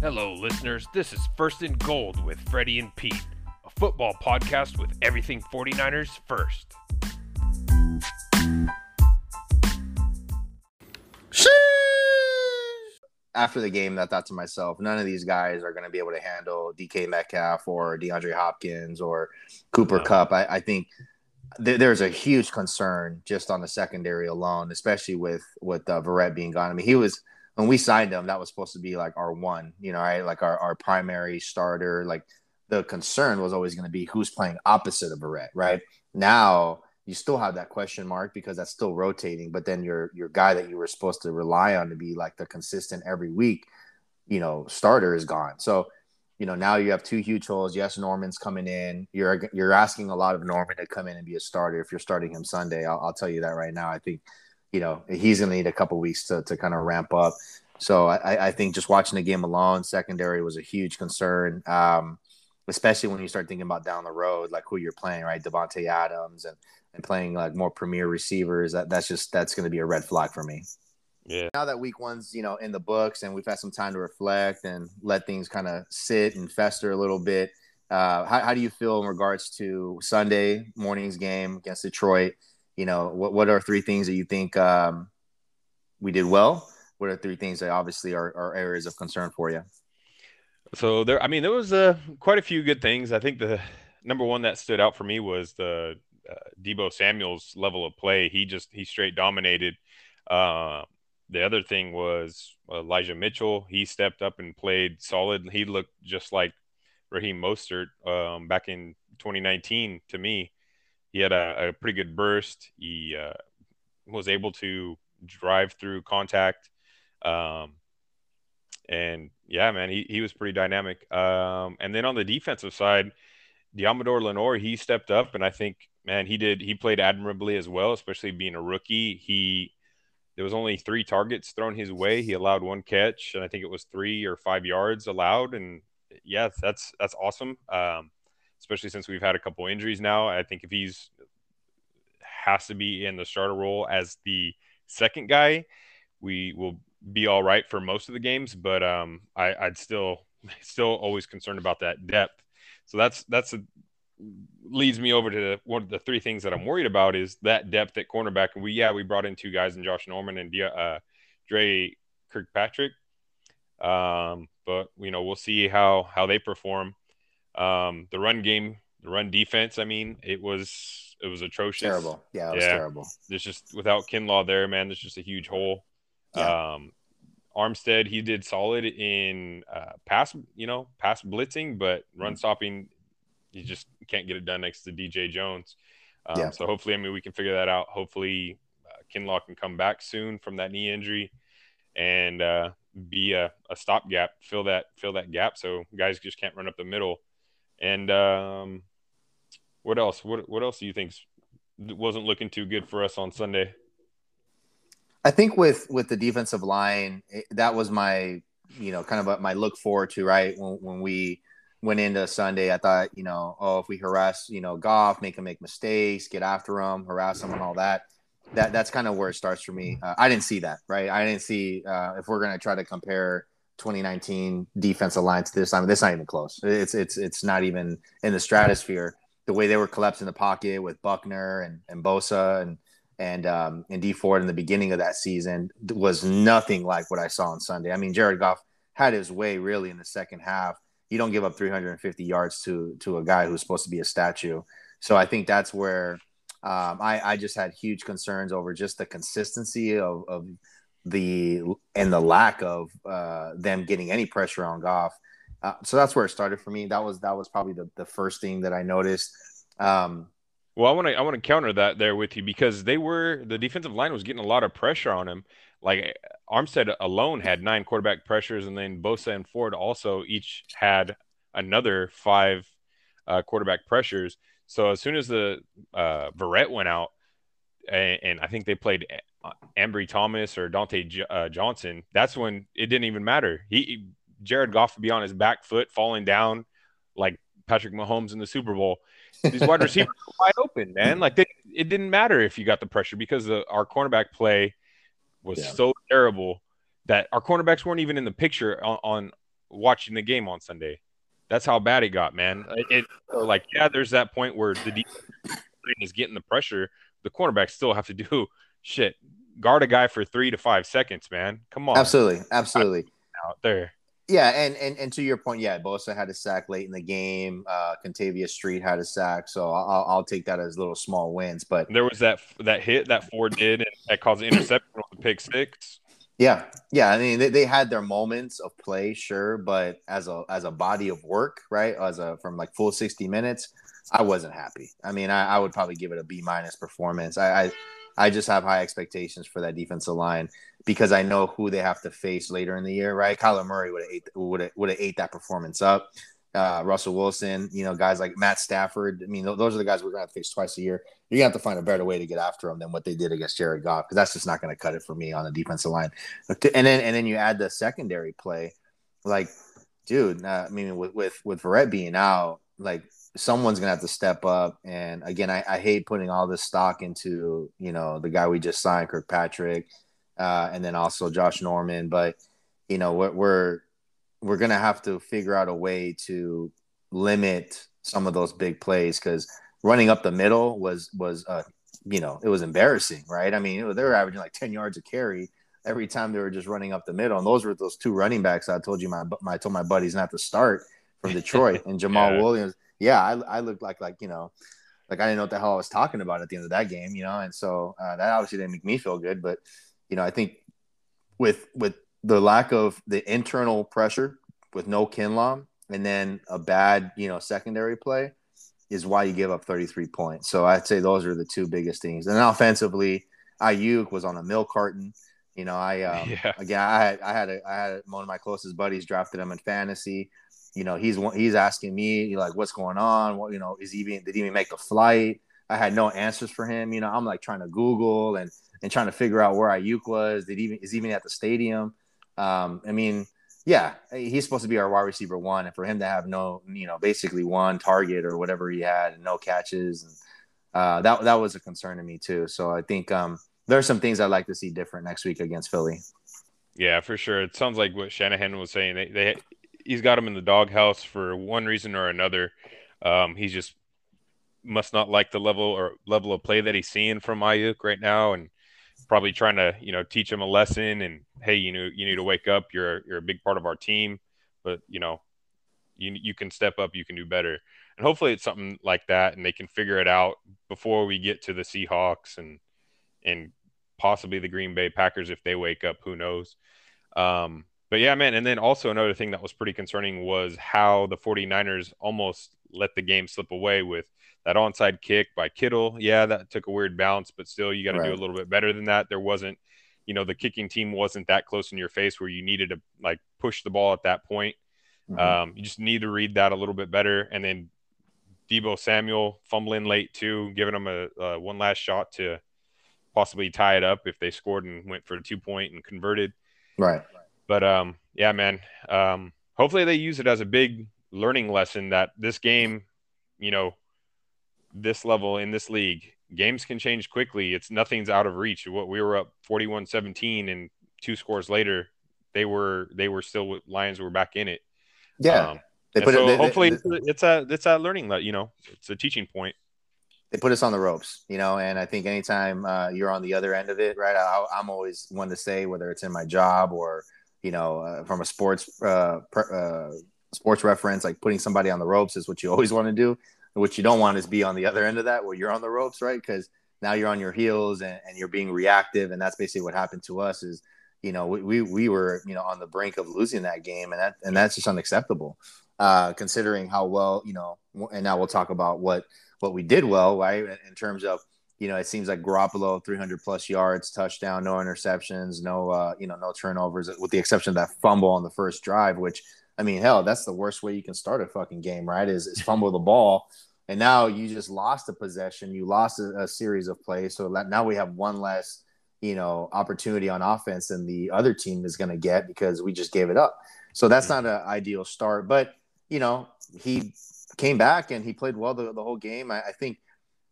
Hello, listeners. This is First and Gold with Freddie and Pete, a football podcast with everything 49ers first. After the game, I thought to myself, none of these guys are going to be able to handle DK Metcalf or DeAndre Hopkins or Cooper No. Kupp. I, I think th- there's a huge concern just on the secondary alone, especially with with uh, Verrett being gone. I mean, he was when we signed him, that was supposed to be like our one, you know, right? Like our, our primary starter. Like the concern was always going to be who's playing opposite of Verrett, right? Now you still have that question mark because that's still rotating, but then your your guy that you were supposed to rely on to be like the consistent every week, you know, starter is gone. So, you know, now you have two huge holes. Yes, Norman's coming in. You're you're asking a lot of Norman to come in and be a starter if you're starting him Sunday. I'll, I'll tell you that right now. I think, you know, he's going to need a couple weeks to to kind of ramp up. So I, I think just watching the game alone, secondary was a huge concern. Um, especially when you start thinking about down the road, like who you're playing, right? Davante Adams and and playing like more premier receivers. That that's just that's going to be a red flag for me. Yeah. Now that week one's you know in the books and we've had some time to reflect and let things kind of sit and fester a little bit. Uh, how, how do you feel in regards to Sunday morning's game against Detroit? You know, what what are three things that you think um, we did well? What are three things that obviously are, are areas of concern for you? So there, I mean, there was uh, quite a few good things. I think the number one that stood out for me was the uh, Deebo Samuel's level of play. He just he straight dominated. Uh, the other thing was Elijah Mitchell. He stepped up and played solid. He looked just like Raheem Mostert um, back in 2019 to me. He had a, a pretty good burst. He uh, was able to drive through contact. Um, and yeah, man, he, he was pretty dynamic. Um, and then on the defensive side, Deommodore Lenoir, he stepped up, and I think, man, he did. He played admirably as well, especially being a rookie. He there was only three targets thrown his way. He allowed one catch, and I think it was three or five yards allowed. And yeah, that's that's awesome. Um, especially since we've had a couple injuries now. I think if he's has to be in the starter role as the second guy, we will be all right for most of the games. But um, I, I'd still still always concerned about that depth. So that's that's a, leads me over to one of the three things that I'm worried about is that depth at cornerback. And we yeah we brought in two guys in Josh Norman and uh, Dre Kirkpatrick. Um, but you know we'll see how how they perform. Um, the run game, the run defense. I mean, it was it was atrocious. Terrible. Yeah, it was Yeah. terrible. There's just without Kinlaw there, man. There's just a huge hole. Yeah. Um, Armstead, he did solid in uh, pass, you know, pass blitzing, but run stopping, he just can't get it done next to DJ Jones. Um, Yeah. So hopefully, I mean, we can figure that out. Hopefully, uh, Kinlaw can come back soon from that knee injury and uh, be a, a stopgap, fill that fill that gap, so guys just can't run up the middle. And um, what else? What what else do you think wasn't looking too good for us on Sunday? I think with with the defensive line, it, that was my you know kind of a, my look forward to right when when we went into Sunday. I thought you know oh if we harass you know Goff, make him make mistakes, get after him, harass him, and all that. That that's kind of where it starts for me. Uh, I didn't see that right. I didn't see uh, if we're gonna try to compare 2019 defensive line to this time. This not even close. It's it's it's not even in the stratosphere. The way they were collapsing the pocket with Buckner and and Bosa and and um, and Dee Ford in the beginning of that season was nothing like what I saw on Sunday. I mean, Jared Goff had his way really in the second half. You don't give up 350 yards to to a guy who's supposed to be a statue. So I think that's where um, I, I just had huge concerns over just the consistency of, of the and the lack of uh, them getting any pressure on Goff. Uh, so that's where it started for me. That was that was probably the, the first thing that I noticed. Um, Well, I want to I want to counter that there with you because they were the defensive line was getting a lot of pressure on him. Like Armstead alone had nine quarterback pressures, and then Bosa and Ford also each had another five uh, quarterback pressures. So as soon as the uh, Verrett went out, and, and I think they played Ambry Thomas or Dontae J- uh, Johnson, that's when it didn't even matter. He, he Jared Goff would be on his back foot, falling down like Patrick Mahomes in the Super Bowl. These wide receivers were wide open, man. Like they, it didn't matter if you got the pressure because the, our cornerback play was Yeah. so terrible that our cornerbacks weren't even in the picture on, on watching the game on Sunday. That's how bad it got, man. It, it like yeah, there's that point where the defense is getting the pressure. The cornerbacks still have to do shit. Guard a guy for three to five seconds, man. Come on. Absolutely, absolutely. Out there. Yeah, and, and and to your point, yeah, Bosa had a sack late in the game. Uh Kentavius Street had a sack, so I'll, I'll take that as little small wins. But there was that that hit that Ford did and that caused an interception on the pick six. Yeah, yeah. I mean, they, they had their moments of play, sure, but as a as a body of work, right? As a from like full sixty minutes, I wasn't happy. I mean, I, I would probably give it a B minus performance. I, I I just have high expectations for that defensive line because I know who they have to face later in the year, right? Kyler Murray would have ate would have ate that performance up. Uh, Russell Wilson, you know, guys like Matt Stafford. I mean, those are the guys we're going to face twice a year. You're going to have to find a better way to get after them than what they did against Jared Goff because that's just not going to cut it for me on the defensive line. And then and then you add the secondary play, like, dude. Uh, I mean, with with with Verrett being out, like someone's gonna have to step up. And again, I, I hate putting all this stock into you know the guy we just signed, Kirkpatrick, uh, and then also Josh Norman. But you know we're, we're we're going to have to figure out a way to limit some of those big plays because running up the middle was was uh you know it was embarrassing right i mean they were averaging like 10 yards a carry every time they were just running up the middle and those were those two running backs i told you my, my i told my buddies not to start from detroit and Jamaal yeah. williams yeah I, I looked like like you know like i didn't know what the hell i was talking about at the end of that game you know and so uh, that obviously didn't make me feel good but you know i think with with the lack of the internal pressure with no Kinlaw and then a bad, you know, secondary play is why you give up 33 points. So I'd say those are the two biggest things. And offensively, Aiyuk was on a milk carton. You know, I um, yeah. again, I had I had a, I had one of my closest buddies drafted him in fantasy. You know, he's he's asking me like, what's going on? What you know, is he even did he even make the flight? I had no answers for him. You know, I'm like trying to Google and and trying to figure out where Aiyuk was. Did even is even at the stadium? Um, I mean, yeah, he's supposed to be our wide receiver one, and for him to have no, you know, basically one target or whatever he had and no catches, and uh, that that was a concern to me too. So I think um, there are some things I'd like to see different next week against Philly. Yeah, for sure. It sounds like what Shanahan was saying. They, they he's got him in the doghouse for one reason or another. Um, he's just must not like the level or level of play that he's seeing from Aiyuk right now, and probably trying to you know teach him a lesson and hey you know you need to wake up you're you're a big part of our team but you know you you can step up you can do better and hopefully it's something like that and they can figure it out before we get to the Seahawks and and possibly the Green Bay Packers if they wake up who knows um, but yeah man and then also another thing that was pretty concerning was how the 49ers almost let the game slip away with that onside kick by Kittle, yeah, that took a weird bounce, but still, you got to right. do a little bit better than that. There wasn't, you know, the kicking team wasn't that close in your face where you needed to like push the ball at that point. Mm-hmm. Um, you just need to read that a little bit better. And then Deebo Samuel fumbling late too, giving them a, a one last shot to possibly tie it up if they scored and went for a two point and converted. Right. But um, yeah, man. Um, hopefully they use it as a big learning lesson that this game, you know, this level in this league, games can change quickly. It's nothing's out of reach. What we were up 41-17 and two scores later, they were they were still Lions were back in it. Yeah. Um, they so it, they, hopefully they, it's a it's a learning that you know it's a teaching point. They put us on the ropes, you know, and I think anytime uh, you're on the other end of it, right? I, am always one to say whether it's in my job or you know uh, from a sports uh, uh, sports reference, like putting somebody on the ropes is what you always want to do what you don't want is be on the other end of that where you're on the ropes, right? Because now you're on your heels and, and, you're being reactive, and that's basically what happened to us. Is you know we, we, we were you know on the brink of losing that game, and that and that's just unacceptable, uh, considering how well you know. And now we'll talk about what what we did well, right? In terms of you know, it seems like Garoppolo 300 plus yards, touchdown, no interceptions, no uh, you know no turnovers, with the exception of that fumble on the first drive, which I mean, hell, that's the worst way you can start a fucking game, right? Is, is fumble the ball and now you just lost a possession you lost a, a series of plays so now we have one less you know opportunity on offense than the other team is going to get because we just gave it up so that's not an ideal start but you know he came back and he played well the, the whole game I, I think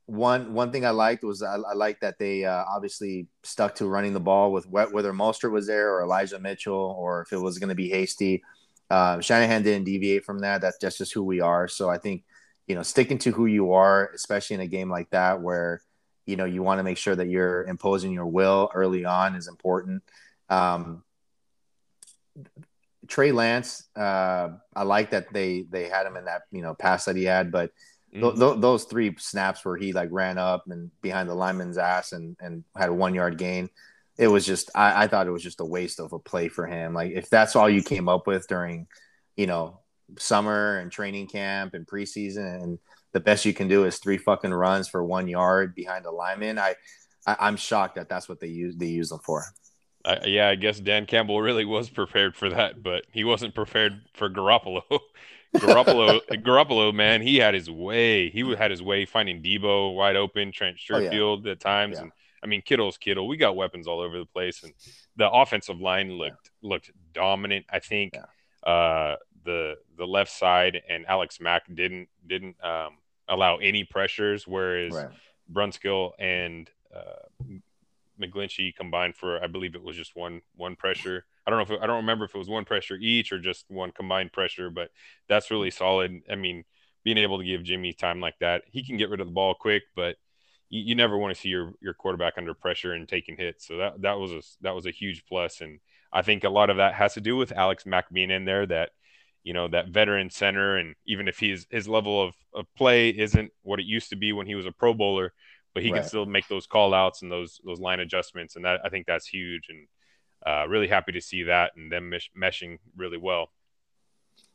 one one thing I liked was I, I liked that they uh, obviously stuck to running the ball with whether Mostert was there or Elijah Mitchell or if it was going to be Hasty. Uh, Shanahan didn't deviate from that. That's just, just who we are. So I think, you know, sticking to who you are, especially in a game like that where, you know, you want to make sure that you're imposing your will early on is important. Um, Trey Lance, uh, I like that they they had him in that you know pass that he had, but mm-hmm. th- th- those three snaps where he like ran up and behind the lineman's ass and and had a one yard gain, it was just I, I thought it was just a waste of a play for him. Like if that's all you came up with during, you know, summer and training camp and preseason, and the best you can do is three fucking runs for one yard behind a lineman, I, I am shocked that that's what they use they use them for. Uh, yeah, I guess Dan Campbell really was prepared for that, but he wasn't prepared for Garoppolo. Garoppolo, Garoppolo, man, he had his way. He had his way finding Deebo wide open, Trent Sherfield oh, yeah. at times, yeah. and I mean, Kittle's Kittle. We got weapons all over the place, and the offensive line looked yeah. looked dominant. I think uh, the the left side and Alex Mack didn't didn't um, allow any pressures, whereas right. Brunskill and uh, McGlinchey combined for I believe it was just one one pressure. I don't know if it, I don't remember if it was one pressure each or just one combined pressure, but that's really solid. I mean, being able to give Jimmy time like that, he can get rid of the ball quick, but you, you never want to see your your quarterback under pressure and taking hits. So that that was a that was a huge plus, and I think a lot of that has to do with Alex Mack being in there. That you know that veteran center, and even if he's his level of, of play isn't what it used to be when he was a Pro Bowler, but he right. can still make those call outs and those those line adjustments, and that I think that's huge, and uh, really happy to see that and them mesh- meshing really well.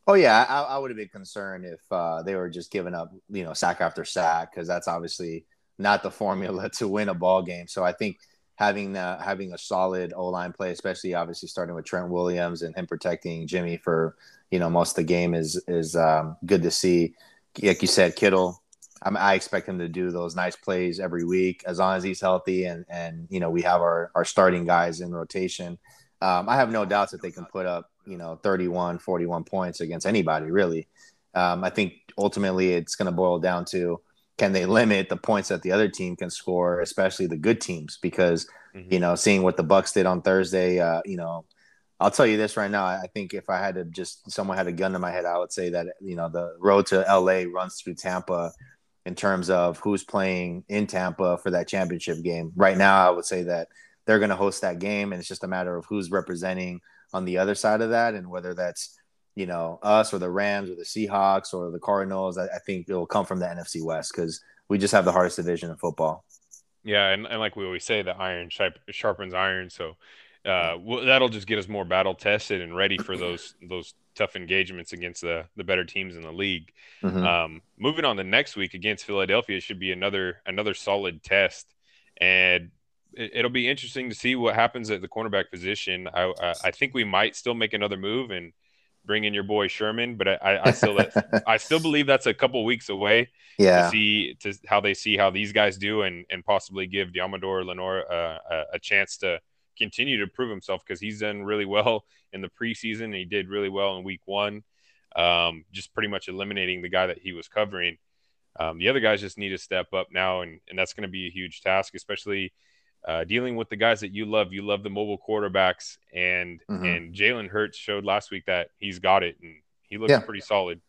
Oh yeah, I, I would have been concerned if uh, they were just giving up, you know, sack after sack, because that's obviously not the formula to win a ball game. So I think having having a solid O line play, especially obviously starting with Trent Williams and him protecting Jimmy for you know most of the game is is um, good to see. Like you said, Kittle, I'm, i expect him to do those nice plays every week as long as he's healthy and and you know we have our our starting guys in rotation. Um, I have no doubts that they can put up you know 31, 41 points against anybody really. Um, I think ultimately it's going to boil down to can they limit the points that the other team can score, especially the good teams? Because mm-hmm. you know, seeing what the Bucks did on Thursday, uh, you know, I'll tell you this right now. I think if I had to just someone had a gun to my head, I would say that you know the road to LA runs through Tampa in terms of who's playing in Tampa for that championship game. Right now, I would say that they're going to host that game, and it's just a matter of who's representing on the other side of that, and whether that's you know, us or the Rams or the Seahawks or the Cardinals, I, I think it will come from the NFC West because we just have the hardest division in football. Yeah, and, and like we always say, the iron sharpens iron. So uh, that'll just get us more battle tested and ready for those those tough engagements against the the better teams in the league. Mm-hmm. Um, moving on to next week against Philadelphia should be another another solid test, and it, will be interesting to see what happens at the cornerback position. I I think we might still make another move and bring in your boy Sherman, but I, I still I still believe that's a couple weeks away. Yeah. To see to how they see how these guys do, and and possibly give Deommodore Lenoir uh, a, a chance to continue to prove himself because he's done really well in the preseason. And he did really well in week one, um, just pretty much eliminating the guy that he was covering. Um, the other guys just need to step up now, and and that's going to be a huge task, especially uh, dealing with the guys that you love. You love the mobile quarterbacks, and mm-hmm. and Jalen Hurts showed last week that he's got it, and he looks yeah. pretty solid.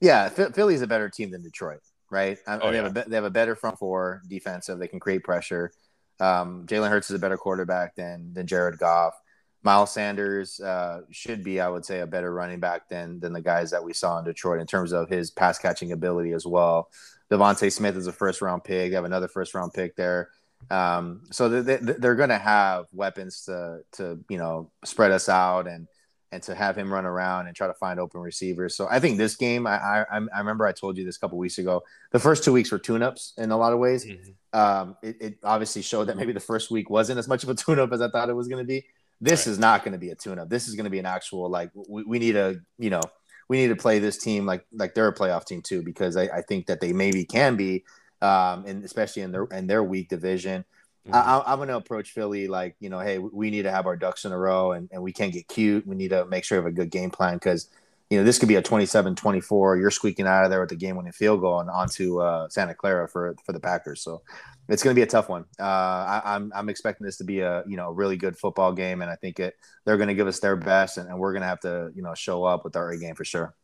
Yeah, Philly's a better team than Detroit, right? I, oh, they, yeah. have a, they have a better front four defensive. They can create pressure. Um, Jalen Hurts is a better quarterback than than Jared Goff. Miles Sanders uh, should be, I would say, a better running back than than the guys that we saw in Detroit in terms of his pass catching ability as well. DeVonta Smith is a first round pick. They have another first round pick there. Um, so they, they're going to have weapons to to you know spread us out and and to have him run around and try to find open receivers. So I think this game, I I, I remember I told you this a couple weeks ago. The first two weeks were tune-ups in a lot of ways. Mm-hmm. Um, it, it, obviously showed that maybe the first week wasn't as much of a tune-up as I thought it was going to be. This right. is not going to be a tune-up. This is going to be an actual like we, we need a you know we need to play this team like like they're a playoff team too because I, I think that they maybe can be um, and especially in their in their weak division. Mm-hmm. I, am going to approach Philly like you know, hey, we need to have our ducks in a row, and, and we can't get cute. We need to make sure we have a good game plan because you know, this could be a 27-24. You're squeaking out of there with the game winning field goal and onto uh, Santa Clara for for the Packers. So it's going to be a tough one. Uh, I, am I'm, I'm expecting this to be a you know really good football game, and I think it they're going to give us their best, and, and we're going to have to you know show up with our A game for sure.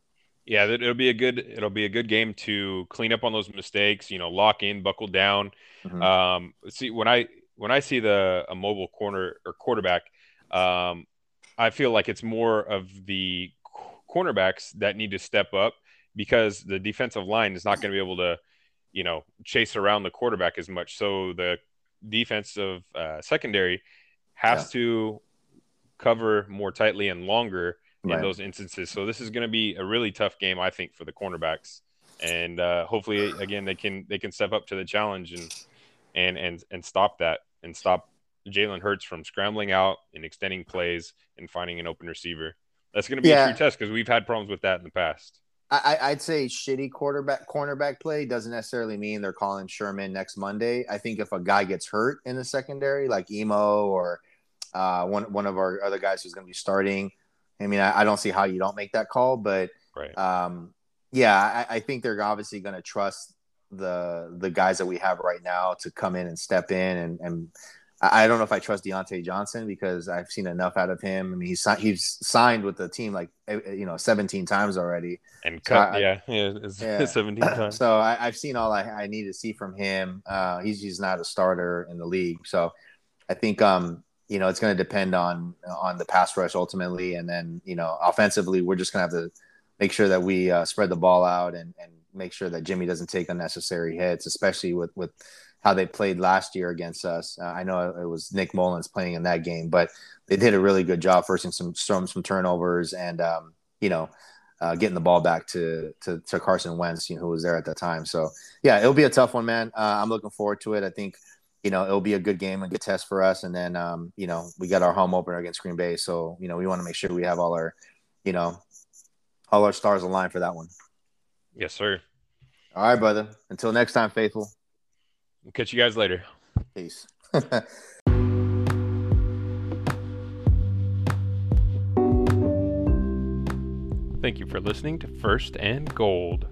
Yeah, it'll be a good it'll be a good game to clean up on those mistakes. You know, lock in, buckle down. Mm-hmm. Um, see when I when I see the a mobile corner or quarterback, um, I feel like it's more of the cornerbacks that need to step up because the defensive line is not going to be able to, you know, chase around the quarterback as much. So the defensive uh, secondary has yeah. to cover more tightly and longer right. in those instances. So this is going to be a really tough game, I think, for the cornerbacks. And uh, hopefully, again, they can they can step up to the challenge and and and and stop that and stop Jalen Hurts from scrambling out and extending plays and finding an open receiver. That's going to be yeah. a true test because we've had problems with that in the past. I, would say shitty quarterback cornerback play doesn't necessarily mean they're calling Sherman next Monday. I think if a guy gets hurt in the secondary, like Emo or uh, one one of our other guys who's going to be starting, I mean, I, I, don't see how you don't make that call. But right. um, yeah, I, I, think they're obviously going to trust the the guys that we have right now to come in and step in and, and I don't know if I trust Dontae Johnson because I've seen enough out of him. I mean, he's he's signed with the team like eh, eh, you know 17 times already, and cut, so I, yeah, yeah, yeah, 17 times. So I, have seen all I, I, need to see from him. Uh, he's he's not a starter in the league, so I think um you know it's going to depend on on the pass rush ultimately, and then you know offensively we're just going to have to make sure that we uh, spread the ball out and and make sure that Jimmy doesn't take unnecessary hits, especially with with how they played last year against us. Uh, I know it was Nick Mullens playing in that game, but they did a really good job forcing some some, some turnovers and um, you know uh, getting the ball back to, to, to Carson Wentz, you know, who was there at the time. So yeah, it'll be a tough one, man. Uh, I'm looking forward to it. I think you know it'll be a good game, a good test for us. And then um, you know we got our home opener against Green Bay, so you know we want to make sure we have all our you know all our stars aligned for that one. Yes, sir. All right, brother. Until next time, faithful. We'll catch you guys later. Peace. Thank you for listening to First and Gold.